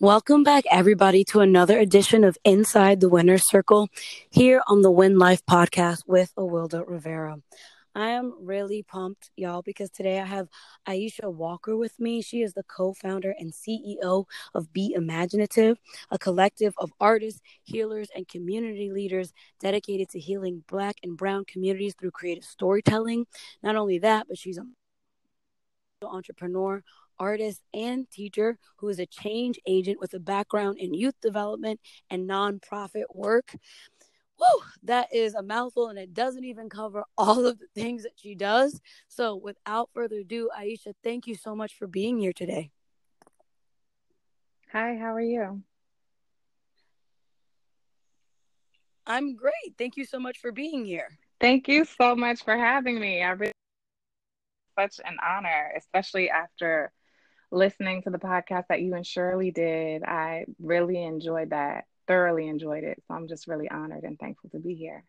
Welcome back, everybody, to another edition of Inside the Winner's Circle here on the Win Life podcast with Awilda Rivera. I am really pumped, y'all, because today I have Aisha Walker with me. She is the co founder and CEO of Be Imaginative, a collective of artists, healers, and community leaders dedicated to healing Black and Brown communities through creative storytelling. Not only that, but she's an entrepreneur, artist, and teacher who is a change agent with a background in youth development and nonprofit work. Woo, that is a mouthful and it doesn't even cover all of the things that she does. So, without further ado, Aisha, thank you so much for being here today. Hi, how are you? I'm great. Thank you so much for being here. Thank you so much for having me. I really such an honor, especially after listening to the podcast that you and Shirley did. I really enjoyed that, thoroughly enjoyed it. So I'm just really honored and thankful to be here.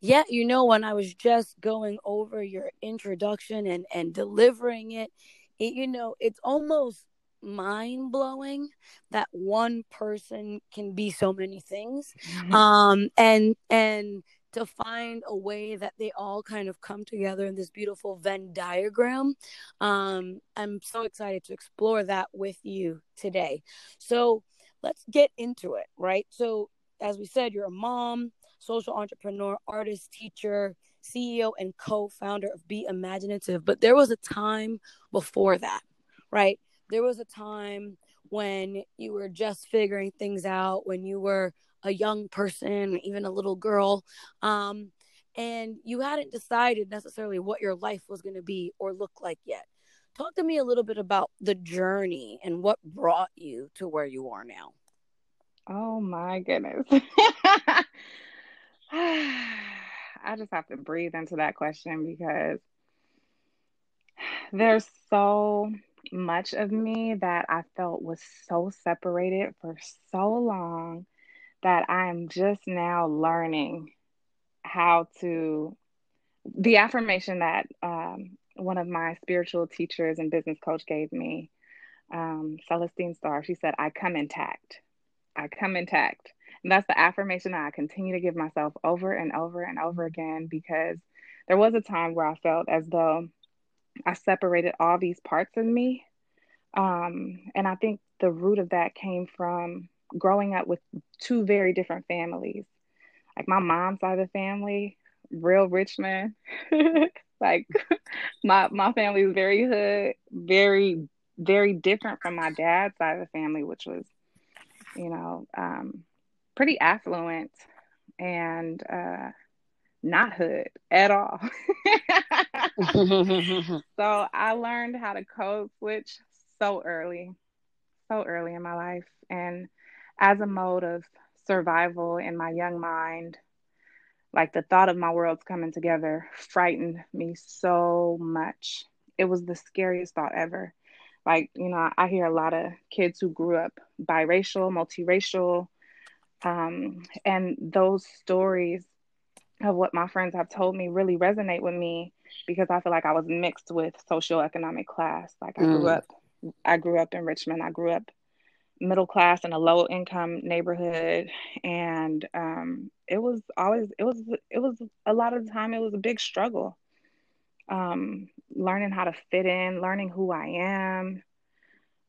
Yeah, you know, when I was just going over your introduction and and delivering it, it you know, it's almost mind blowing that one person can be so many things. Mm-hmm. Um and and to find a way that they all kind of come together in this beautiful Venn diagram. Um, I'm so excited to explore that with you today. So let's get into it, right? So, as we said, you're a mom, social entrepreneur, artist, teacher, CEO, and co founder of Be Imaginative. But there was a time before that, right? There was a time when you were just figuring things out, when you were a young person, even a little girl, um, and you hadn't decided necessarily what your life was going to be or look like yet. Talk to me a little bit about the journey and what brought you to where you are now. Oh my goodness. I just have to breathe into that question because there's so much of me that I felt was so separated for so long that I'm just now learning how to the affirmation that um, one of my spiritual teachers and business coach gave me, um, Celestine Starr. She said, "I come intact. I come intact." And that's the affirmation that I continue to give myself over and over and over again because there was a time where I felt as though I separated all these parts of me. Um, and I think the root of that came from growing up with two very different families. Like my mom's side of the family, real Richmond. like my my family is very hood, very very different from my dad's side of the family, which was, you know, um, pretty affluent and uh, not hood at all. so I learned how to code switch so early, so early in my life, and as a mode of survival in my young mind, like the thought of my worlds coming together frightened me so much. It was the scariest thought ever. Like, you know, I hear a lot of kids who grew up biracial, multiracial, um, and those stories of what my friends have told me really resonate with me because I feel like I was mixed with socioeconomic class. Like I grew mm. up I grew up in Richmond. I grew up middle class in a low income neighborhood and um, it was always it was it was a lot of the time it was a big struggle um, learning how to fit in learning who i am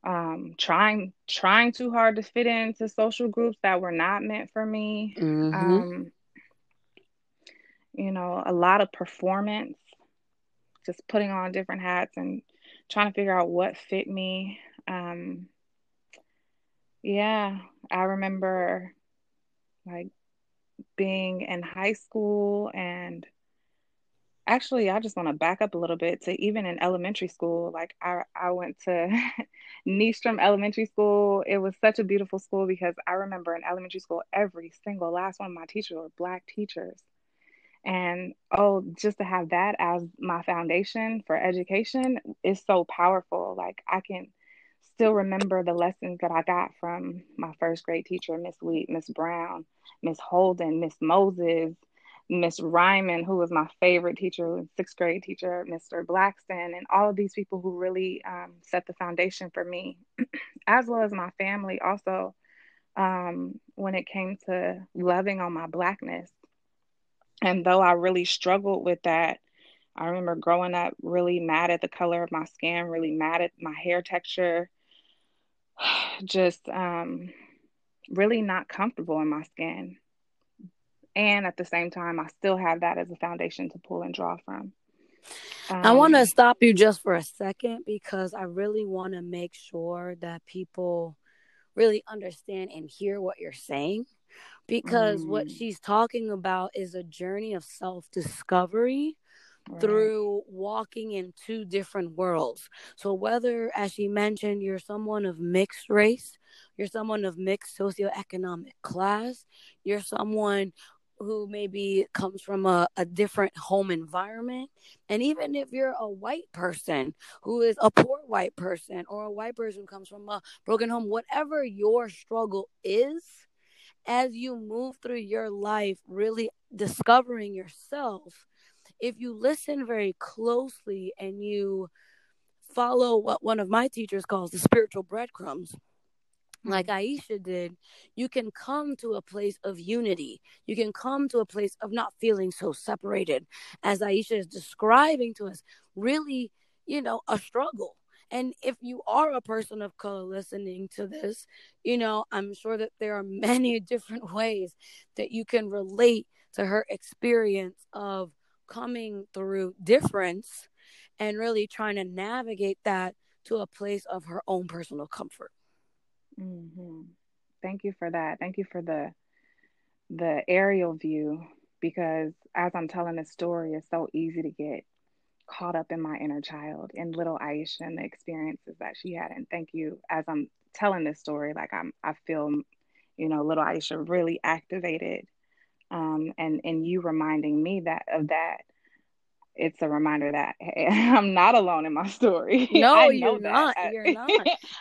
um, trying trying too hard to fit into social groups that were not meant for me mm-hmm. Um, you know a lot of performance just putting on different hats and trying to figure out what fit me um, yeah, I remember like being in high school and actually I just want to back up a little bit to even in elementary school. Like I I went to Nystrom Elementary School. It was such a beautiful school because I remember in elementary school every single last one of my teachers were black teachers. And oh, just to have that as my foundation for education is so powerful. Like I can still remember the lessons that I got from my first grade teacher, Miss Wheat, Miss Brown, Miss Holden, Miss Moses, Miss Ryman, who was my favorite teacher, sixth grade teacher, Mr. Blackston, and all of these people who really um, set the foundation for me, as well as my family. Also, um, when it came to loving on my blackness, and though I really struggled with that, I remember growing up really mad at the color of my skin, really mad at my hair texture, just um, really not comfortable in my skin. And at the same time, I still have that as a foundation to pull and draw from. Um, I want to stop you just for a second because I really want to make sure that people really understand and hear what you're saying because mm. what she's talking about is a journey of self discovery through walking in two different worlds. So, whether, as she mentioned, you're someone of mixed race, you're someone of mixed socioeconomic class, you're someone who maybe comes from a, a different home environment. And even if you're a white person who is a poor white person or a white person who comes from a broken home, whatever your struggle is, as you move through your life, really discovering yourself, if you listen very closely and you follow what one of my teachers calls the spiritual breadcrumbs, like mm-hmm. Aisha did, you can come to a place of unity. You can come to a place of not feeling so separated, as Aisha is describing to us, really, you know, a struggle. And if you are a person of color listening to this, you know, I'm sure that there are many different ways that you can relate to her experience of coming through difference and really trying to navigate that to a place of her own personal comfort. Mm-hmm. Thank you for that. Thank you for the the aerial view because as I'm telling the story, it's so easy to get caught up in my inner child and little Aisha and the experiences that she had. And thank you as I'm telling this story, like I'm I feel, you know, little Aisha really activated. Um, and and you reminding me that of that it's a reminder that hey, I'm not alone in my story. No, you're that. not. You're not.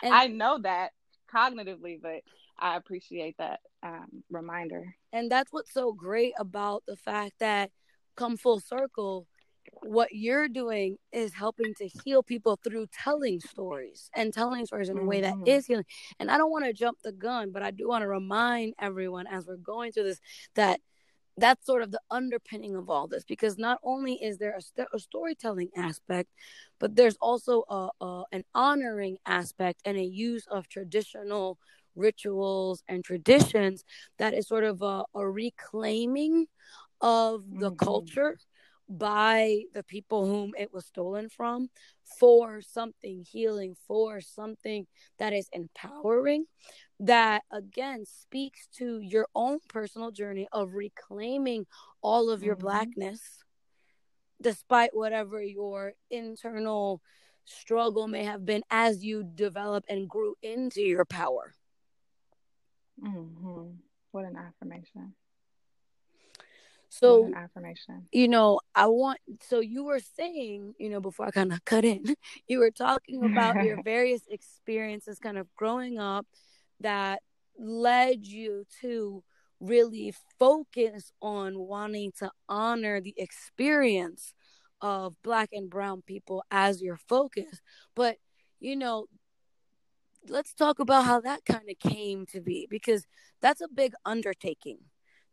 And I know that cognitively, but I appreciate that um, reminder. And that's what's so great about the fact that come full circle, what you're doing is helping to heal people through telling stories and telling stories in a way mm-hmm. that is healing. And I don't want to jump the gun, but I do want to remind everyone as we're going through this that that's sort of the underpinning of all this because not only is there a, st- a storytelling aspect but there's also a, a, an honoring aspect and a use of traditional rituals and traditions that is sort of a, reclaiming of the mm-hmm. culture by the people whom it was stolen from for something healing for something that is empowering that again speaks to your own personal journey of reclaiming all of your mm-hmm. blackness despite whatever your internal struggle may have been as you develop and grew into your power mm-hmm. what an affirmation so affirmation. you know i want so you were saying you know before i kind of cut in you were talking about your various experiences kind of growing up that led you to really focus on wanting to honor the experience of black and brown people as your focus. But you know let's talk about how that kind of came to be because that's a big undertaking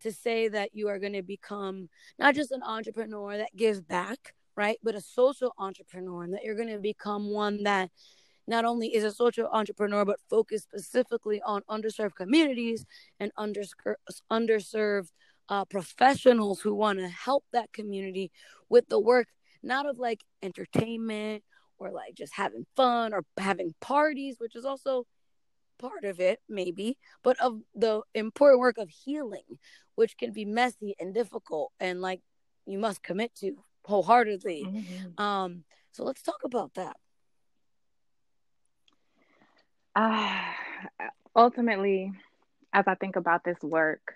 to say that you are going to become not just an entrepreneur that gives back right but a social entrepreneur and that you're going to become one that not only is a social entrepreneur, but focused specifically on underserved communities and underserved uh, professionals who want to help that community with the work, not of like entertainment or like just having fun or having parties, which is also part of it, maybe, but of the important work of healing, which can be messy and difficult and like you must commit to wholeheartedly. Mm-hmm. Um, so let's talk about that. Uh, ultimately, as I think about this work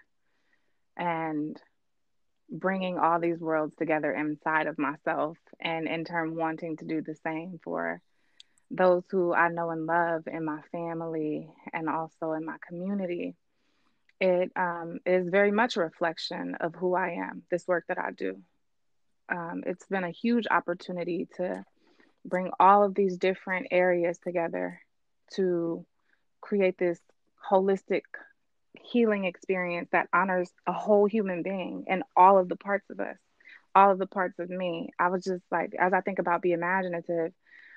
and bringing all these worlds together inside of myself, and in turn, wanting to do the same for those who I know and love in my family and also in my community, it um, is very much a reflection of who I am, this work that I do. Um, it's been a huge opportunity to bring all of these different areas together to create this holistic healing experience that honors a whole human being and all of the parts of us, all of the parts of me. I was just like, as I think about be imaginative,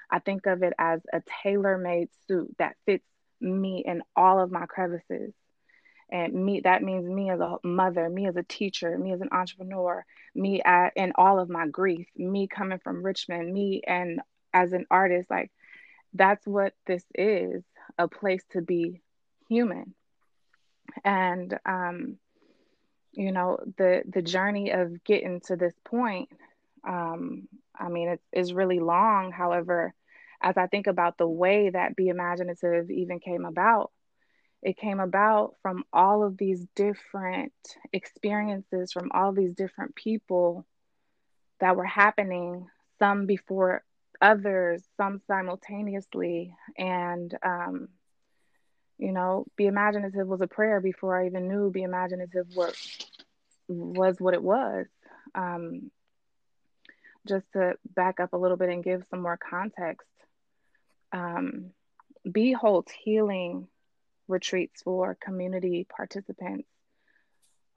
I think of it as a tailor made suit that fits me in all of my crevices. And me, that means me as a mother, me as a teacher, me as an entrepreneur, me at, in all of my grief, me coming from Richmond, me and as an artist, like that's what this is a place to be human and um, you know the the journey of getting to this point um, i mean it is really long however as i think about the way that be imaginative even came about it came about from all of these different experiences from all these different people that were happening some before others some simultaneously and um, you know, be imaginative was a prayer before I even knew be imaginative what was what it was. Um, just to back up a little bit and give some more context, um, Be holds healing retreats for community participants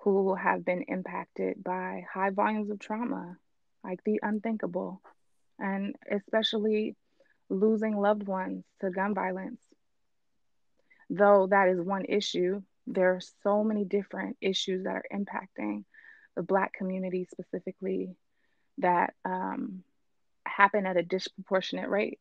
who have been impacted by high volumes of trauma, like the unthinkable, and especially losing loved ones to gun violence. Though that is one issue, there are so many different issues that are impacting the Black community specifically that um, happen at a disproportionate rate.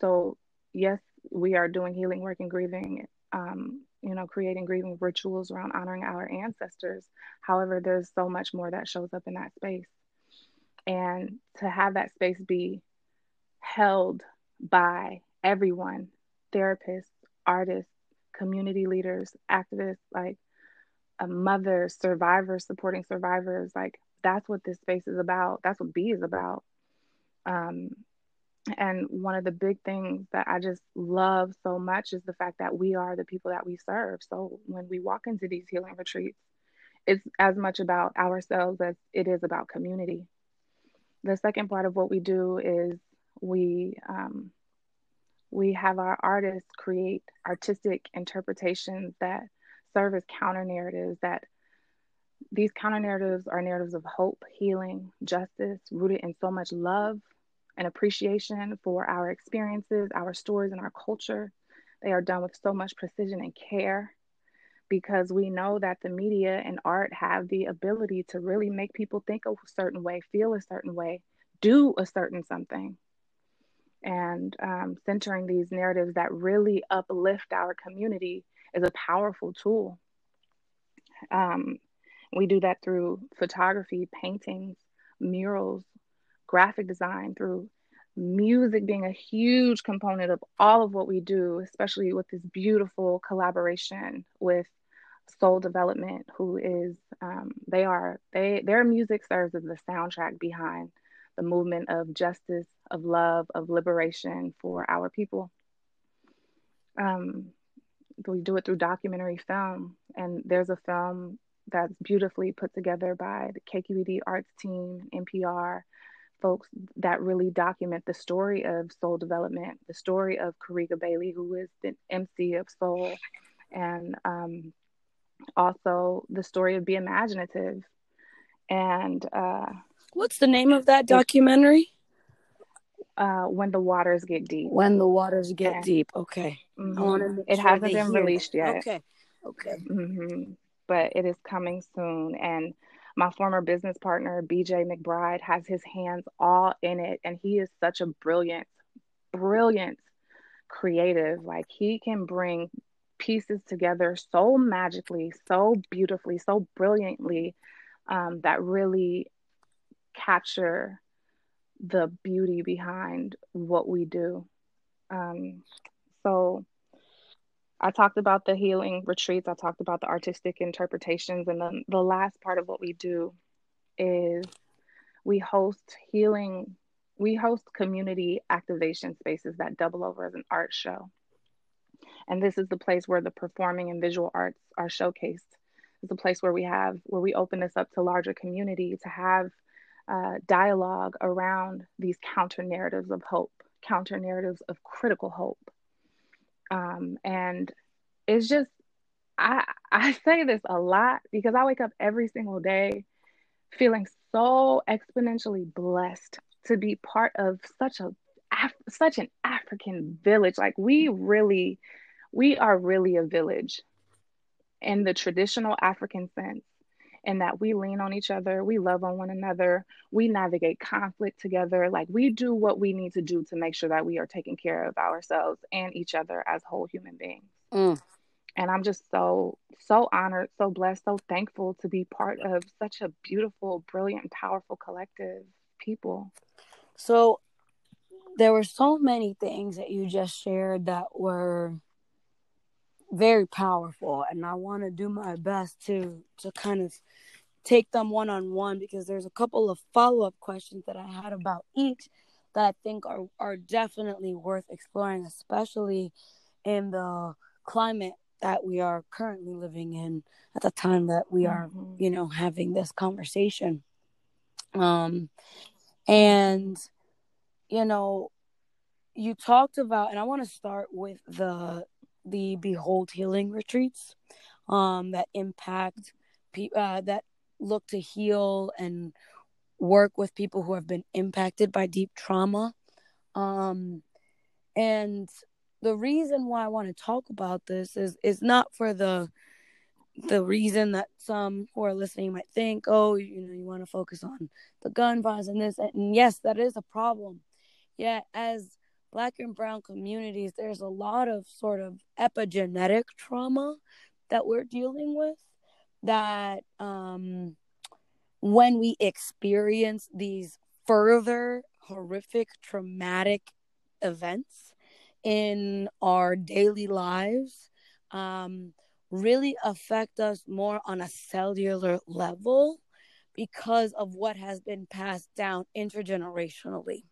So, yes, we are doing healing work and grieving, um, you know, creating grieving rituals around honoring our ancestors. However, there's so much more that shows up in that space. And to have that space be held by everyone therapists, artists, community leaders, activists, like a mother, survivors supporting survivors. Like that's what this space is about. That's what B is about. Um, and one of the big things that I just love so much is the fact that we are the people that we serve. So when we walk into these healing retreats, it's as much about ourselves as it is about community. The second part of what we do is we um, we have our artists create artistic interpretations that serve as counter narratives that these counter narratives are narratives of hope, healing, justice, rooted in so much love and appreciation for our experiences, our stories, and our culture. They are done with so much precision and care because we know that the media and art have the ability to really make people think a certain way, feel a certain way, do a certain something and um, centering these narratives that really uplift our community is a powerful tool. Um, we do that through photography, paintings, murals, graphic design, through music being a huge component of all of what we do, especially with this beautiful collaboration with Soul Development, who is um, they are they their music serves as the soundtrack behind the movement of justice, of love, of liberation for our people. Um, we do it through documentary film, and there's a film that's beautifully put together by the KQED arts team, NPR, folks that really document the story of soul development, the story of Kariga Bailey, who is the MC of Soul, and um, also the story of Be Imaginative. And uh, What's the name of that documentary? Uh, when the waters get deep. When the waters get yeah. deep. Okay. Mm-hmm. It hasn't been released that. yet. Okay. Okay. Mm-hmm. But it is coming soon, and my former business partner BJ McBride has his hands all in it, and he is such a brilliant, brilliant creative. Like he can bring pieces together so magically, so beautifully, so brilliantly um, that really capture the beauty behind what we do. Um, so I talked about the healing retreats, I talked about the artistic interpretations, and then the last part of what we do is we host healing, we host community activation spaces that double over as an art show. And this is the place where the performing and visual arts are showcased It's a place where we have where we open this up to larger community to have uh, dialogue around these counter narratives of hope, counter narratives of critical hope. Um, and it's just, I, I say this a lot because I wake up every single day feeling so exponentially blessed to be part of such a Af- such an African village. Like we really, we are really a village in the traditional African sense and that we lean on each other, we love on one another, we navigate conflict together. Like we do what we need to do to make sure that we are taking care of ourselves and each other as whole human beings. Mm. And I'm just so, so honored, so blessed, so thankful to be part of such a beautiful, brilliant, powerful collective people. So there were so many things that you just shared that were very powerful and I want to do my best to to kind of take them one on one because there's a couple of follow-up questions that I had about each that I think are are definitely worth exploring especially in the climate that we are currently living in at the time that we are mm-hmm. you know having this conversation um and you know you talked about and I want to start with the the Behold Healing retreats um, that impact uh, that look to heal and work with people who have been impacted by deep trauma. Um, and the reason why I want to talk about this is is not for the the reason that some who are listening might think, oh, you know, you want to focus on the gun violence and this, and yes, that is a problem. Yet, as black and brown communities, there's a lot of sort of epigenetic trauma that we're dealing with that um, when we experience these further horrific traumatic events in our daily lives um, really affect us more on a cellular level because of what has been passed down intergenerationally.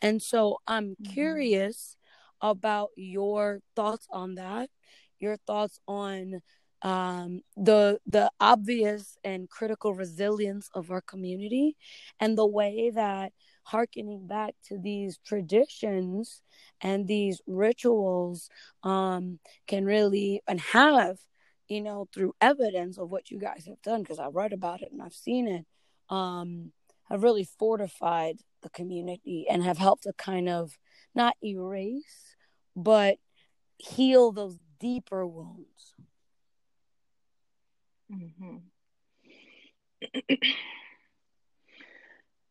And so I'm mm-hmm. curious about your thoughts on that, your thoughts on um, the the obvious and critical resilience of our community, and the way that harkening back to these traditions and these rituals um, can really and have you know through evidence of what you guys have done because i read about it and i've seen it um, have really fortified the community and have helped to kind of not erase but heal those deeper wounds mm-hmm.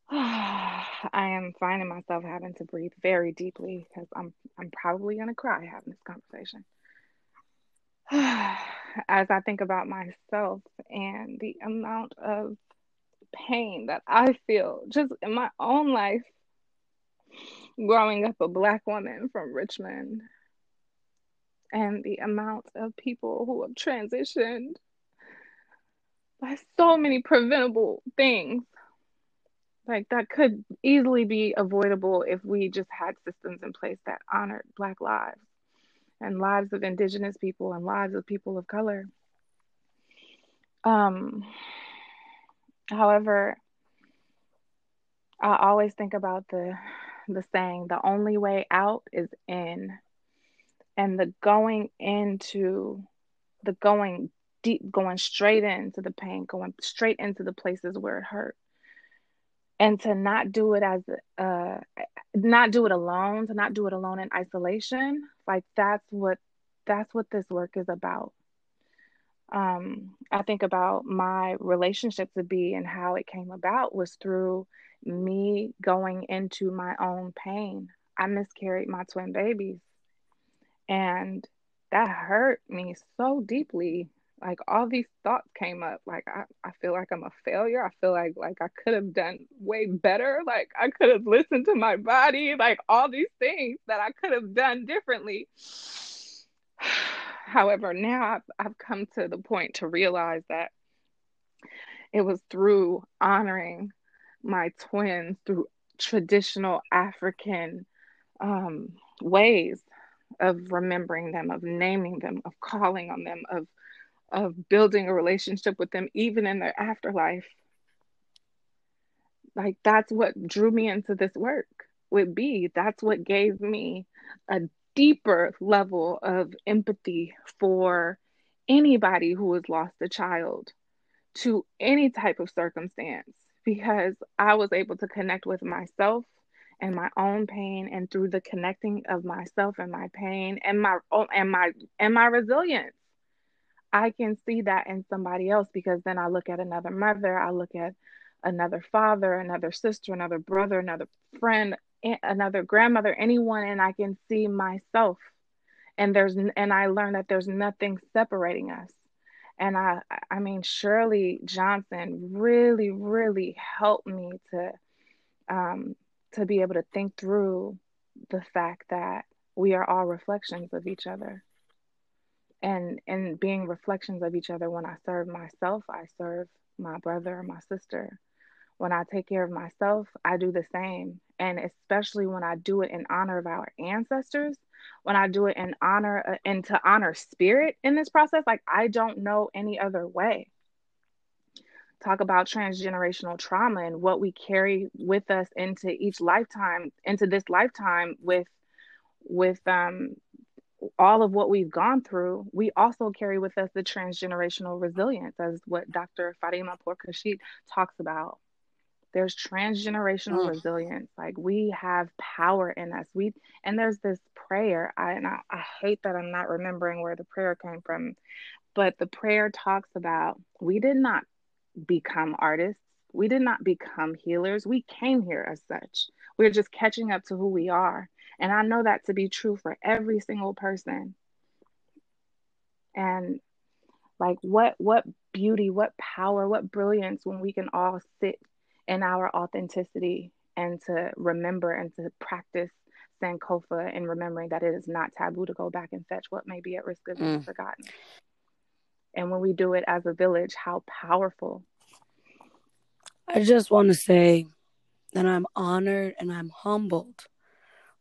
I am finding myself having to breathe very deeply because I'm I'm probably gonna cry having this conversation. As I think about myself and the amount of pain that I feel just in my own life growing up a black woman from Richmond and the amount of people who have transitioned by so many preventable things like that could easily be avoidable if we just had systems in place that honored black lives and lives of indigenous people and lives of people of color. Um However, I always think about the the saying, the only way out is in. And the going into the going deep, going straight into the pain, going straight into the places where it hurt. And to not do it as uh not do it alone, to not do it alone in isolation, like that's what that's what this work is about um, I think about my relationship to be and how it came about was through me going into my own pain. I miscarried my twin babies, and that hurt me so deeply. Like all these thoughts came up. Like I, I feel like I'm a failure. I feel like like I could have done way better. Like I could have listened to my body. Like all these things that I could have done differently. However, now I've, I've come to the point to realize that it was through honoring my twins through traditional African um, ways of remembering them, of naming them, of calling on them, of of building a relationship with them, even in their afterlife. Like, that's what drew me into this work with B. That's what gave me a deeper level of empathy for anybody who has lost a child to any type of circumstance because I was able to connect with myself and my own pain and through the connecting of myself and my pain and my oh, and my and my resilience I can see that in somebody else because then I look at another mother, I look at another father, another sister, another brother, another friend, another grandmother, anyone and I can see myself. And there's and I learned that there's nothing separating us. And I I mean Shirley Johnson really really helped me to um to be able to think through the fact that we are all reflections of each other and and being reflections of each other when i serve myself i serve my brother or my sister when i take care of myself i do the same and especially when i do it in honor of our ancestors when i do it in honor uh, and to honor spirit in this process like i don't know any other way talk about transgenerational trauma and what we carry with us into each lifetime into this lifetime with with um all of what we've gone through, we also carry with us the transgenerational resilience, as what Dr. Fatima Pourkashid talks about. There's transgenerational mm. resilience. Like we have power in us. We and there's this prayer. I and I, I hate that I'm not remembering where the prayer came from, but the prayer talks about we did not become artists. We did not become healers. We came here as such. We're just catching up to who we are. And I know that to be true for every single person. And like what what beauty, what power, what brilliance when we can all sit in our authenticity and to remember and to practice Sankofa and remembering that it is not taboo to go back and fetch what may be at risk of being mm. forgotten. And when we do it as a village, how powerful. I just want to say that I'm honored and I'm humbled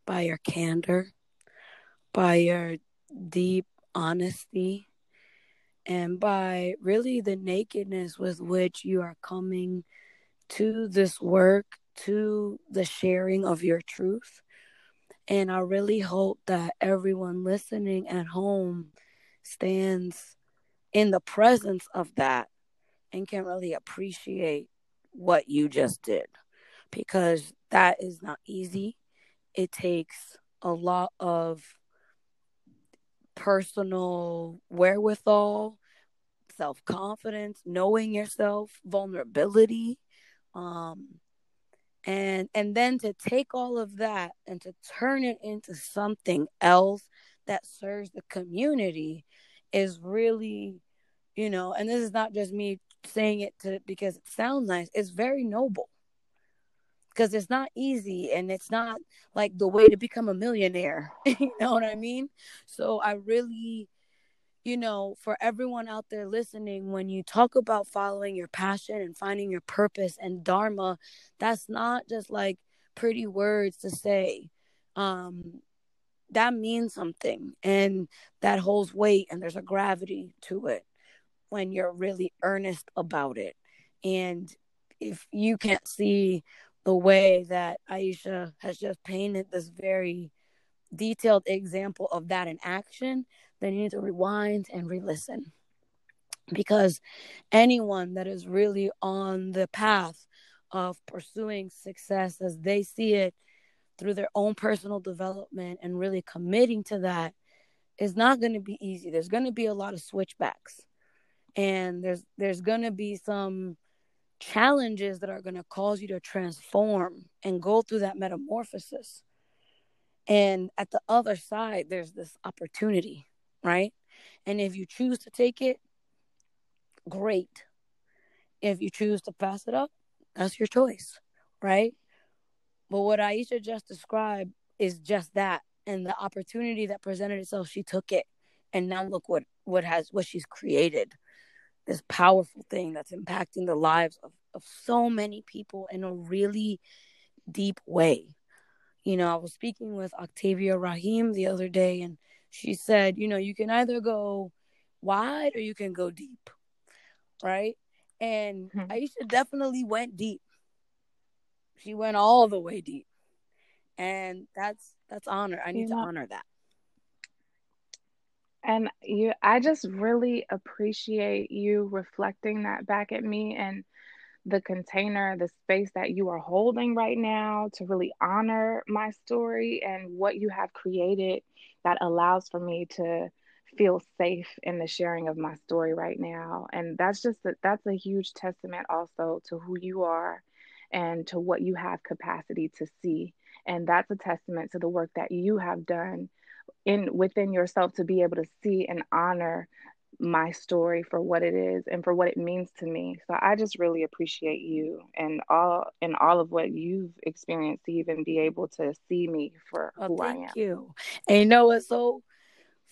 by your candor, by your deep honesty, and by really the nakedness with which you are coming to this work, to the sharing of your truth. And I really hope that everyone listening at home stands in the presence of that and can really appreciate what you just did because that is not easy it takes a lot of personal wherewithal, self confidence, knowing yourself, vulnerability, um, and and then to take all of that and to turn it into something else that serves the community is really, you know, and this is not just me saying it to because it sounds nice. It's very noble because it's not easy and it's not like the way to become a millionaire. you know what I mean? So I really, you know, for everyone out there listening, when you talk about following your passion and finding your purpose and dharma, that's not just like pretty words to say. Um, that means something and that holds weight and there's a gravity to it when you're really earnest about it. And if you can't see the way that Aisha has just painted this very detailed example of that in action, then you need to rewind and re listen. Because anyone that is really on the path of pursuing success as they see it through their own personal development and really committing to that is not going to be easy. There's going to be a lot of switchbacks. And there's there's going to be some challenges that are going to cause you to transform and go through that metamorphosis. And at the other side, there's this opportunity, right? And if you choose to take it, great. If you choose to pass it up, that's your choice, right? But what Aisha just described is just that. And the opportunity that presented itself, she took it. And now look what what has what she's created this powerful thing that's impacting the lives of, of so many people in a really deep way. You know, I was speaking with Octavia Raheem the other day, and she said, you know, you can either go wide or you can go deep. Right? And mm-hmm. Aisha definitely went deep. She went all the way deep. And that's that's honor. I need you to know, honor that. And you I just really appreciate you reflecting that back at me and the container, the space that you are holding right now to really honor my story and what you have created that allows for me to feel safe in the sharing of my story right now. And that's just a, that's a huge testament also to who you are and to what you have capacity to see. And that's a testament to the work that you have done in within yourself to be able to see and honor my story for what it is and for what it means to me. So I just really appreciate you and all and all of what you've experienced to even be able to see me for oh, who I am. Thank you. And you know what's so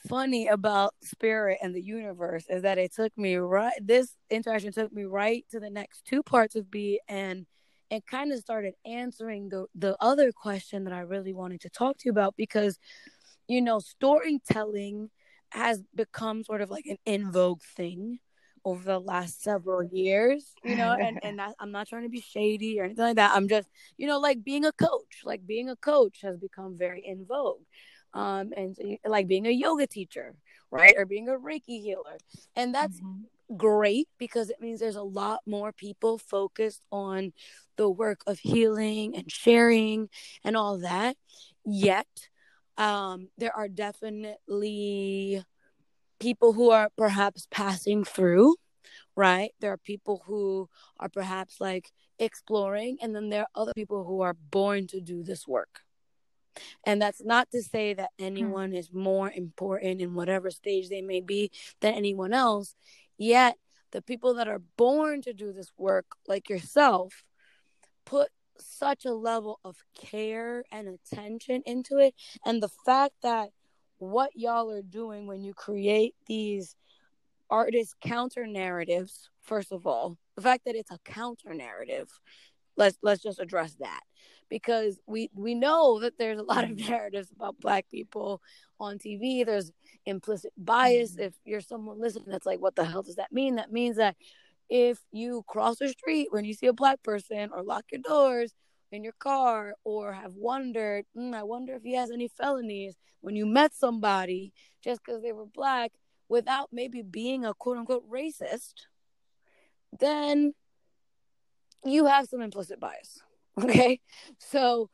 funny about spirit and the universe is that it took me right this interaction took me right to the next two parts of B and and kind of started answering the the other question that I really wanted to talk to you about because you know storytelling has become sort of like an in vogue thing over the last several years, you know, and and that, I'm not trying to be shady or anything like that. I'm just, you know, like being a coach, like being a coach has become very in vogue. Um, and like being a yoga teacher, right? Or being a Reiki healer. And that's mm-hmm. great because it means there's a lot more people focused on the work of healing and sharing and all that. Yet, um, there are definitely people who are perhaps passing through, right? There are people who are perhaps like exploring, and then there are other people who are born to do this work. And that's not to say that hmm. anyone is more important in whatever stage they may be than anyone else. Yet, the people that are born to do this work, like yourself, put such a level of care and attention into it. And the fact that what y'all are doing when you create these artist counter narratives, first of all, the fact that it's a counter narrative, let's let's just address that. Because we we know that there's a lot of narratives about black people on TV. There's implicit bias. Mm-hmm. If you're someone listening that's like, what the hell does that mean? That means that if you cross the street when you see a black person or lock your doors in your car or have wondered, mm, I wonder if he has any felonies when you met somebody just because they were black without maybe being a quote unquote racist, then you have some implicit bias. Okay. So,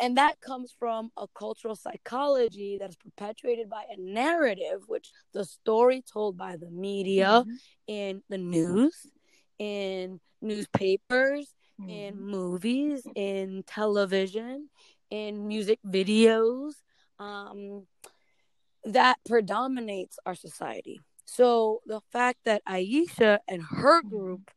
and that comes from a cultural psychology that is perpetuated by a narrative, which the story told by the media mm-hmm. in the news, in newspapers, mm-hmm. in movies, in television, in music videos, um, that predominates our society. So the fact that Aisha and her mm-hmm. group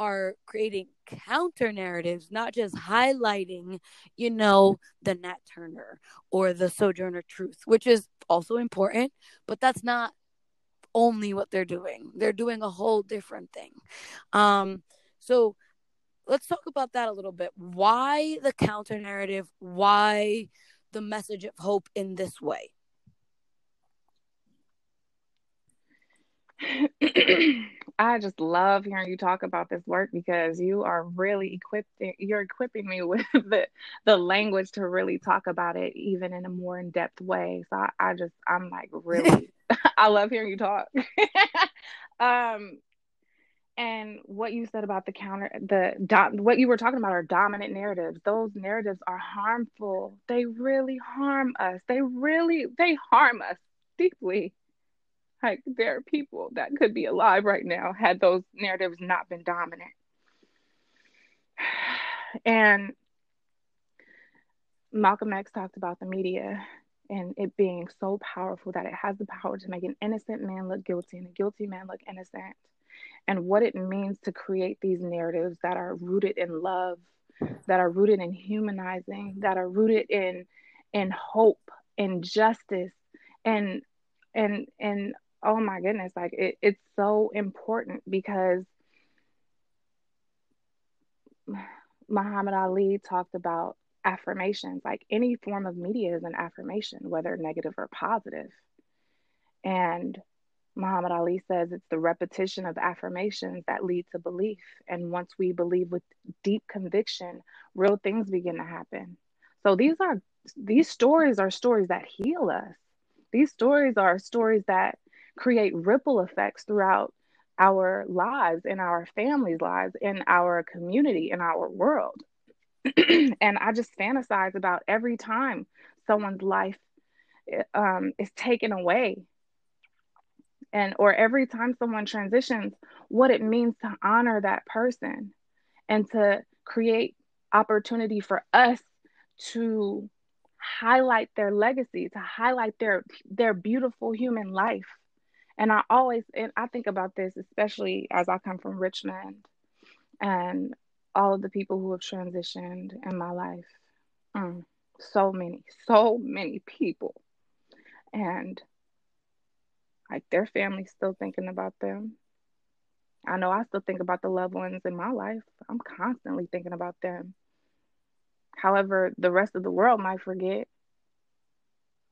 are creating counter narratives, not just highlighting, you know, the Nat Turner or the Sojourner Truth, which is also important, but that's not only what they're doing. They're doing a whole different thing. Um, so let's talk about that a little bit. Why the counter narrative? Why the message of hope in this way? I just love hearing you talk about this work because you are really equipped you're equipping me with the the language to really talk about it even in a more in-depth way. So I, I just I'm like really I love hearing you talk. um and what you said about the counter the do, what you were talking about are dominant narratives those narratives are harmful they really harm us they really they harm us deeply like there are people that could be alive right now had those narratives not been dominant. And malcolm x talked about the media and it being so powerful that it has the power to make an innocent man look guilty and a guilty man look innocent and what it means to create these narratives that are rooted in love, that are rooted in humanizing, that are rooted in in hope in justice and and and oh my goodness like it, it's so important because Muhammad Ali talked about affirmations like any form of media is an affirmation whether negative or positive and Muhammad Ali says it's the repetition of affirmations that lead to belief. And once we believe with deep conviction, real things begin to happen. So these are these stories are stories that heal us. These stories are stories that create ripple effects throughout our lives, in our families' lives, in our community, in our world. and I just fantasize about every time someone's life um, is taken away and or every time someone transitions what it means to honor that person and to create opportunity for us to highlight their legacy to highlight their their beautiful human life and i always and i think about this especially as i come from richmond and all of the people who have transitioned in my life mm, so many so many people and like their family's still thinking about them. I know I still think about the loved ones in my life. I'm constantly thinking about them. However, the rest of the world might forget,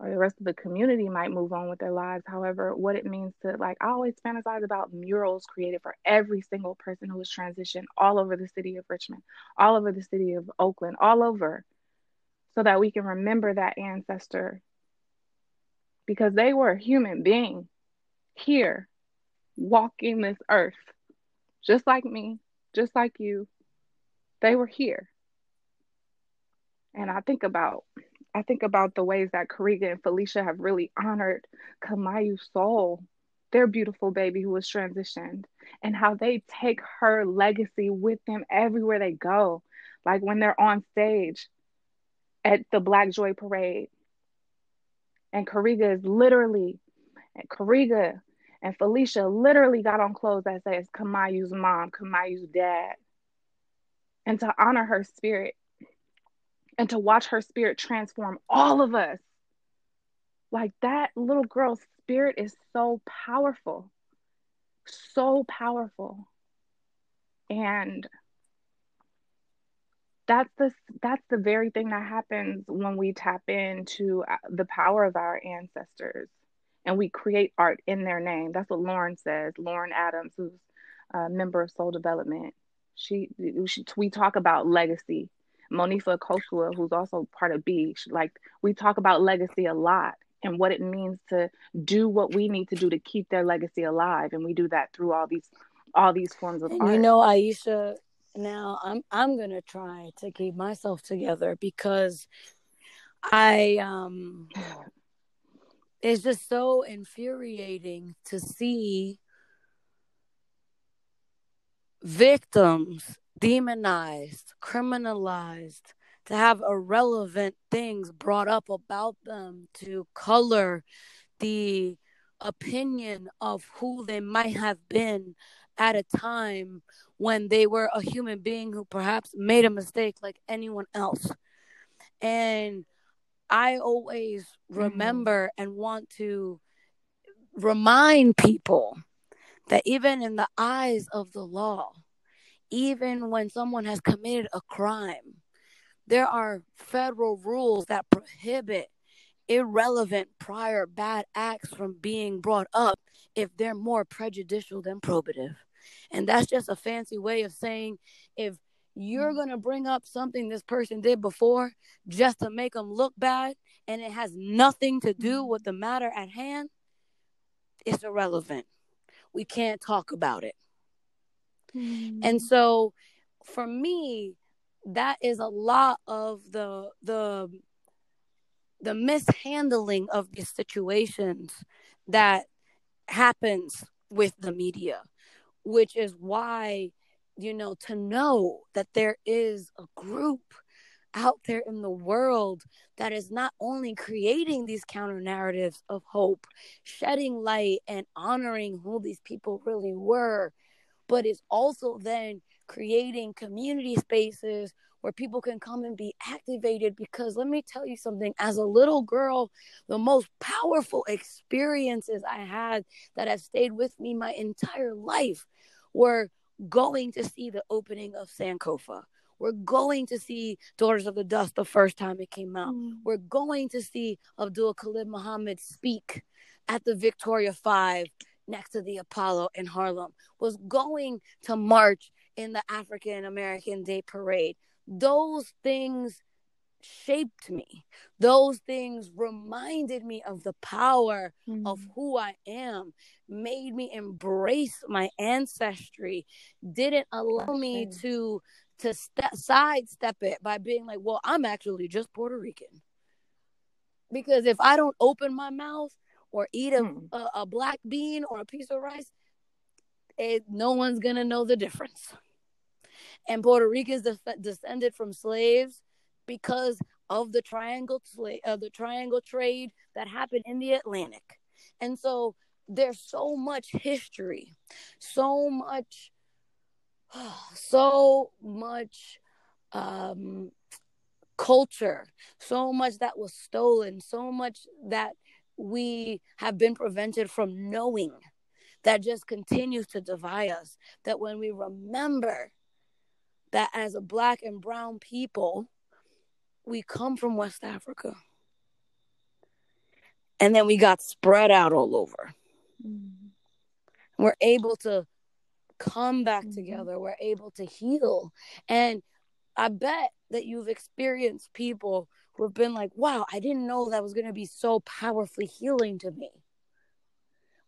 or the rest of the community might move on with their lives. However, what it means to, like, I always fantasize about murals created for every single person who has transitioned all over the city of Richmond, all over the city of Oakland, all over, so that we can remember that ancestor because they were a human being here walking this earth, just like me, just like you. They were here. And I think about I think about the ways that Kariga and Felicia have really honored Kamayu's soul, their beautiful baby who was transitioned, and how they take her legacy with them everywhere they go. Like when they're on stage at the Black Joy Parade. And Kariga is literally, and Kariga and Felicia literally got on clothes that says Kamayu's mom, Kamayu's dad. And to honor her spirit and to watch her spirit transform all of us. Like that little girl's spirit is so powerful. So powerful. And that's the that's the very thing that happens when we tap into uh, the power of our ancestors and we create art in their name. That's what Lauren says. Lauren Adams, who's a member of Soul Development. She, she we talk about legacy. Monifa Kosua, who's also part of Beach, like we talk about legacy a lot and what it means to do what we need to do to keep their legacy alive, and we do that through all these all these forms of and art. You know, Aisha. Now I'm I'm gonna try to keep myself together because I um it's just so infuriating to see victims demonized, criminalized, to have irrelevant things brought up about them to color the opinion of who they might have been at a time when they were a human being who perhaps made a mistake like anyone else. And I always mm-hmm. remember mm-hmm. and want to remind people that even in the eyes of the law, even when someone has committed a crime, there are federal rules that prohibit irrelevant prior bad acts from being brought up if they're more prejudicial than probative. And that's just a fancy way of saying if you're going to bring up something this person did before just to make them look bad and it has nothing to do with the matter at hand, it's irrelevant. We can't talk about it. Mm. And so for me, that is a lot of the the the mishandling of these situations that happens with the media, which is why you know, to know that there is a group out there in the world that is not only creating these counter narratives of hope, shedding light and honoring who these people really were, but is also then creating community spaces where people can come and be activated. Because let me tell you something as a little girl, the most powerful experiences I had that have stayed with me my entire life were going to see the opening of Sankofa. We're going to see Daughters of the Dust the first time it came out. Mm. We're going to see Abdul Khalid Muhammad speak at the Victoria Five next to the Apollo in Harlem, was going to march in the African American Day Parade. Those things shaped me. Those things reminded me of the power mm. of who I am, made me embrace my ancestry, didn't allow me to to st- sidestep it by being like, well, I'm actually just Puerto Rican. Because if I don't open my mouth or eat a, mm. a, a, black bean or a piece of rice, it, no one's going to know the difference. And Puerto Ricans def- descended from slaves because of the triangle uh, the triangle trade that happened in the Atlantic. And so there's so much history, so much, so much um, culture, so much that was stolen, so much that we have been prevented from knowing that just continues to divide us. That when we remember that as a black and brown people, we come from West Africa. And then we got spread out all over. Mm-hmm. We're able to come back mm-hmm. together. We're able to heal. And I bet that you've experienced people who have been like, wow, I didn't know that was going to be so powerfully healing to me.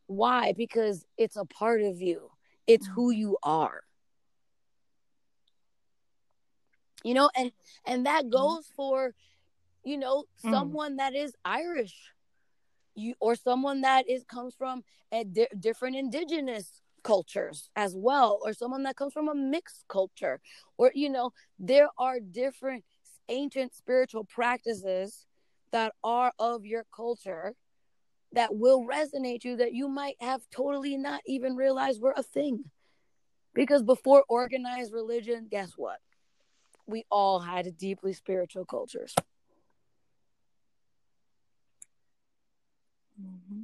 Why? Because it's a part of you, it's mm-hmm. who you are you know and and that mm-hmm. goes for you know mm. someone mm. that is irish you or someone that is comes from a di- different indigenous cultures as well or someone that comes from a mixed culture or you know there are different ancient spiritual practices that are of your culture that will resonate you that you might have totally not even realized were a thing because before organized religion guess what we all had deeply spiritual cultures. Mm-hmm.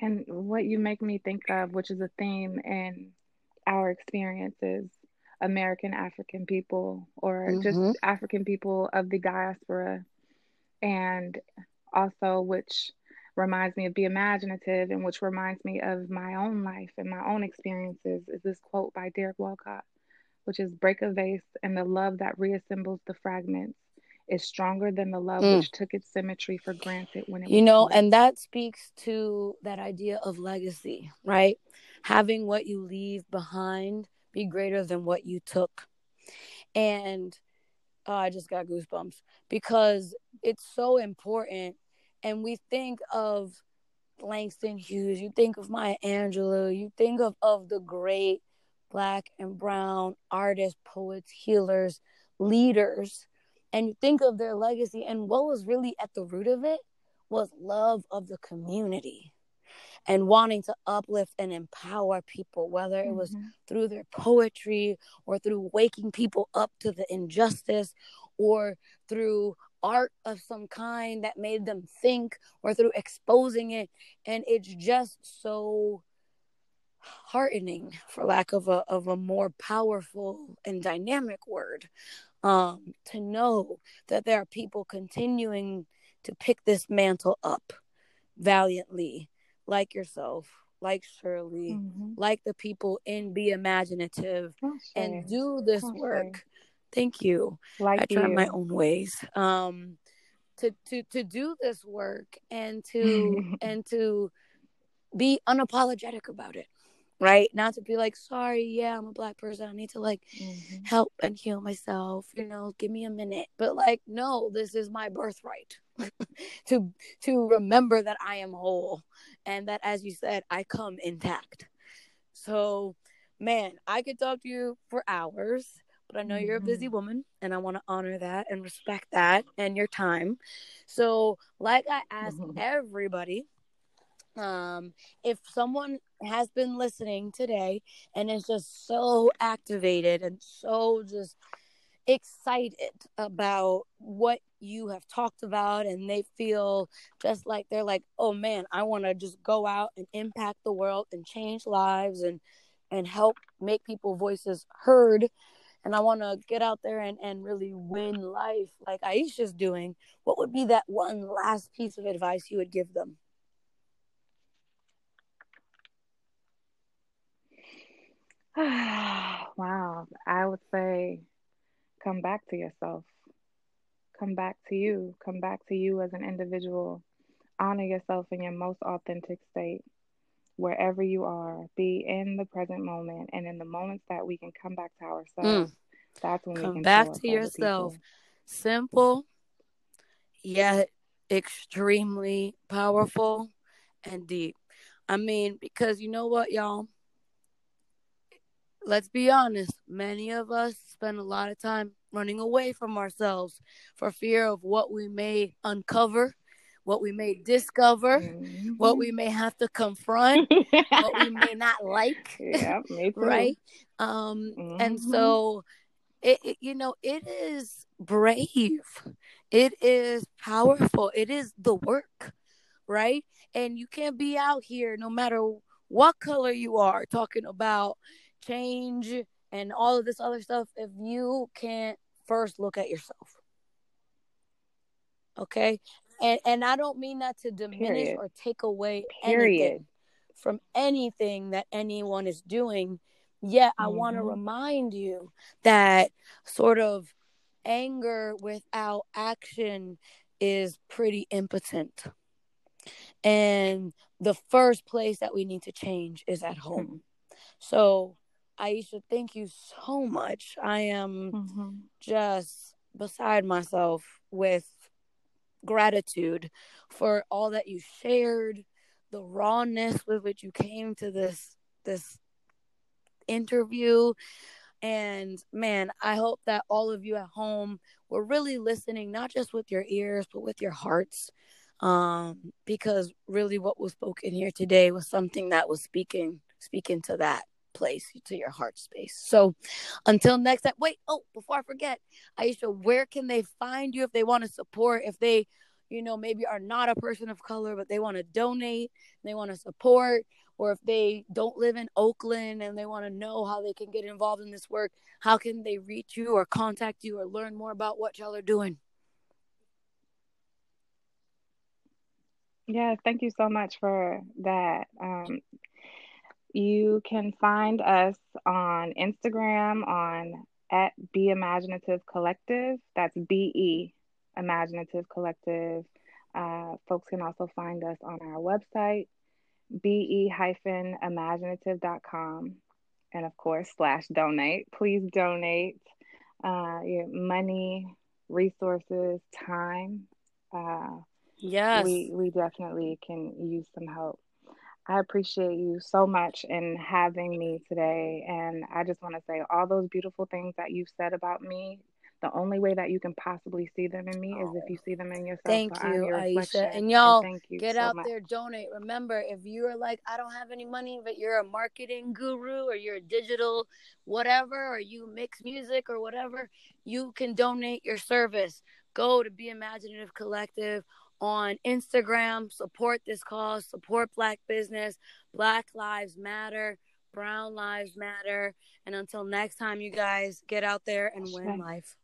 And what you make me think of, which is a theme in our experiences, American African people, or mm-hmm. just African people of the diaspora, and also which reminds me of be imaginative, and which reminds me of my own life and my own experiences, is this quote by Derek Walcott which is break a vase, and the love that reassembles the fragments is stronger than the love mm. which took its symmetry for granted when it you know and that speaks to that idea of legacy right having what you leave behind be greater than what you took. And oh, i just got goosebumps because it's so important. And we think of langston hughes you think of maya angelou you think of of the great black and brown artists, poets, healers, leaders, and you think of their legacy. And what was really at the root of it was love of the community and wanting to uplift and empower people, whether it was mm-hmm. through their poetry or through waking people up to the injustice or through art of some kind that made them think or through exposing it. And it's just so heartening for lack of a of a more powerful and dynamic word um to know that there are people continuing to pick this mantle up valiantly like yourself like Shirley, mm-hmm. like the people in Be Imaginative and do this work. Thank you. Like I try you. my own ways. Um to to to do this work and to and to be unapologetic about it right? Not to be like, sorry, yeah, I'm a black person. I need to like mm-hmm. help and heal myself, you know, give me a minute. But like, no, this is my birthright. to to remember that I am whole and that as you said, I come intact. So, man, I could talk to you for hours, but I know mm-hmm. you're a busy mm-hmm. woman and I want to honor that and respect that and your time. So, like I asked mm-hmm. everybody, um if someone has been listening today and is just so activated and so just excited about what you have talked about and they feel just like they're like oh man i want to just go out and impact the world and change lives and and help make people voices heard. And i want to get out there and, and really win life like aisha's doing. What would be that one last piece of advice you would give them wow. I would say come back to yourself. Come back to you. Come back to you as an individual. Honor yourself in your most authentic state. Wherever you are, be in the present moment and in the moments that we can come back to ourselves. Mm. That's when come we can back to yourself. Simple, yet extremely powerful and deep. I mean, because you know what, y'all? Let's be honest, many of us spend a lot of time running away from ourselves for fear of what we may uncover, what we may discover, mm-hmm. what we may have to confront, what we may not like. Yeah, right? Um, mm-hmm. and so it, it, you know, it is brave. It is powerful. It is the work, right? And you can't be out here no matter what color you are talking about change and all of this other stuff if you can't first look at yourself. Okay? And and I don't mean that to diminish Period. or take away Period. anything from anything that anyone is doing. Yet I mm-hmm. want to remind you that sort of anger without action is pretty impotent. And the first place that we need to change is at home. So Aisha, thank you so much. I am mm-hmm. just beside myself with gratitude for all that you shared, the rawness with which you came to this this interview. And man, I hope that all of you at home were really listening, not just with your ears, but with your hearts. Um, because really what was spoken here today was something that was speaking speaking to that place to your heart space. So until next time, wait, oh, before I forget, Aisha, where can they find you if they want to support, if they, you know, maybe are not a person of color, but they want to donate, they want to support, or if they don't live in Oakland and they want to know how they can get involved in this work, how can they reach you or contact you or learn more about what y'all are doing? Yeah, thank you so much for that. Um, you can find us on Instagram on at Be Imaginative Collective. That's B E Imaginative Collective. Uh, folks can also find us on our website, be-imaginative.com. And of course, slash donate. Please donate uh, your money, resources, time. Uh, yes. We, we definitely can use some help. I appreciate you so much in having me today. And I just want to say all those beautiful things that you've said about me. The only way that you can possibly see them in me oh. is if you oh. see them in yourself. Thank so you, Aisha. And y'all, and you get so out much. there, donate. Remember, if you're like, I don't have any money, but you're a marketing guru or you're a digital whatever, or you mix music or whatever, you can donate your service. Go to Be Imaginative Collective on Instagram. Support this cause, support Black business. Black Lives Matter, Brown Lives Matter. And until next time, you guys get out there and win life.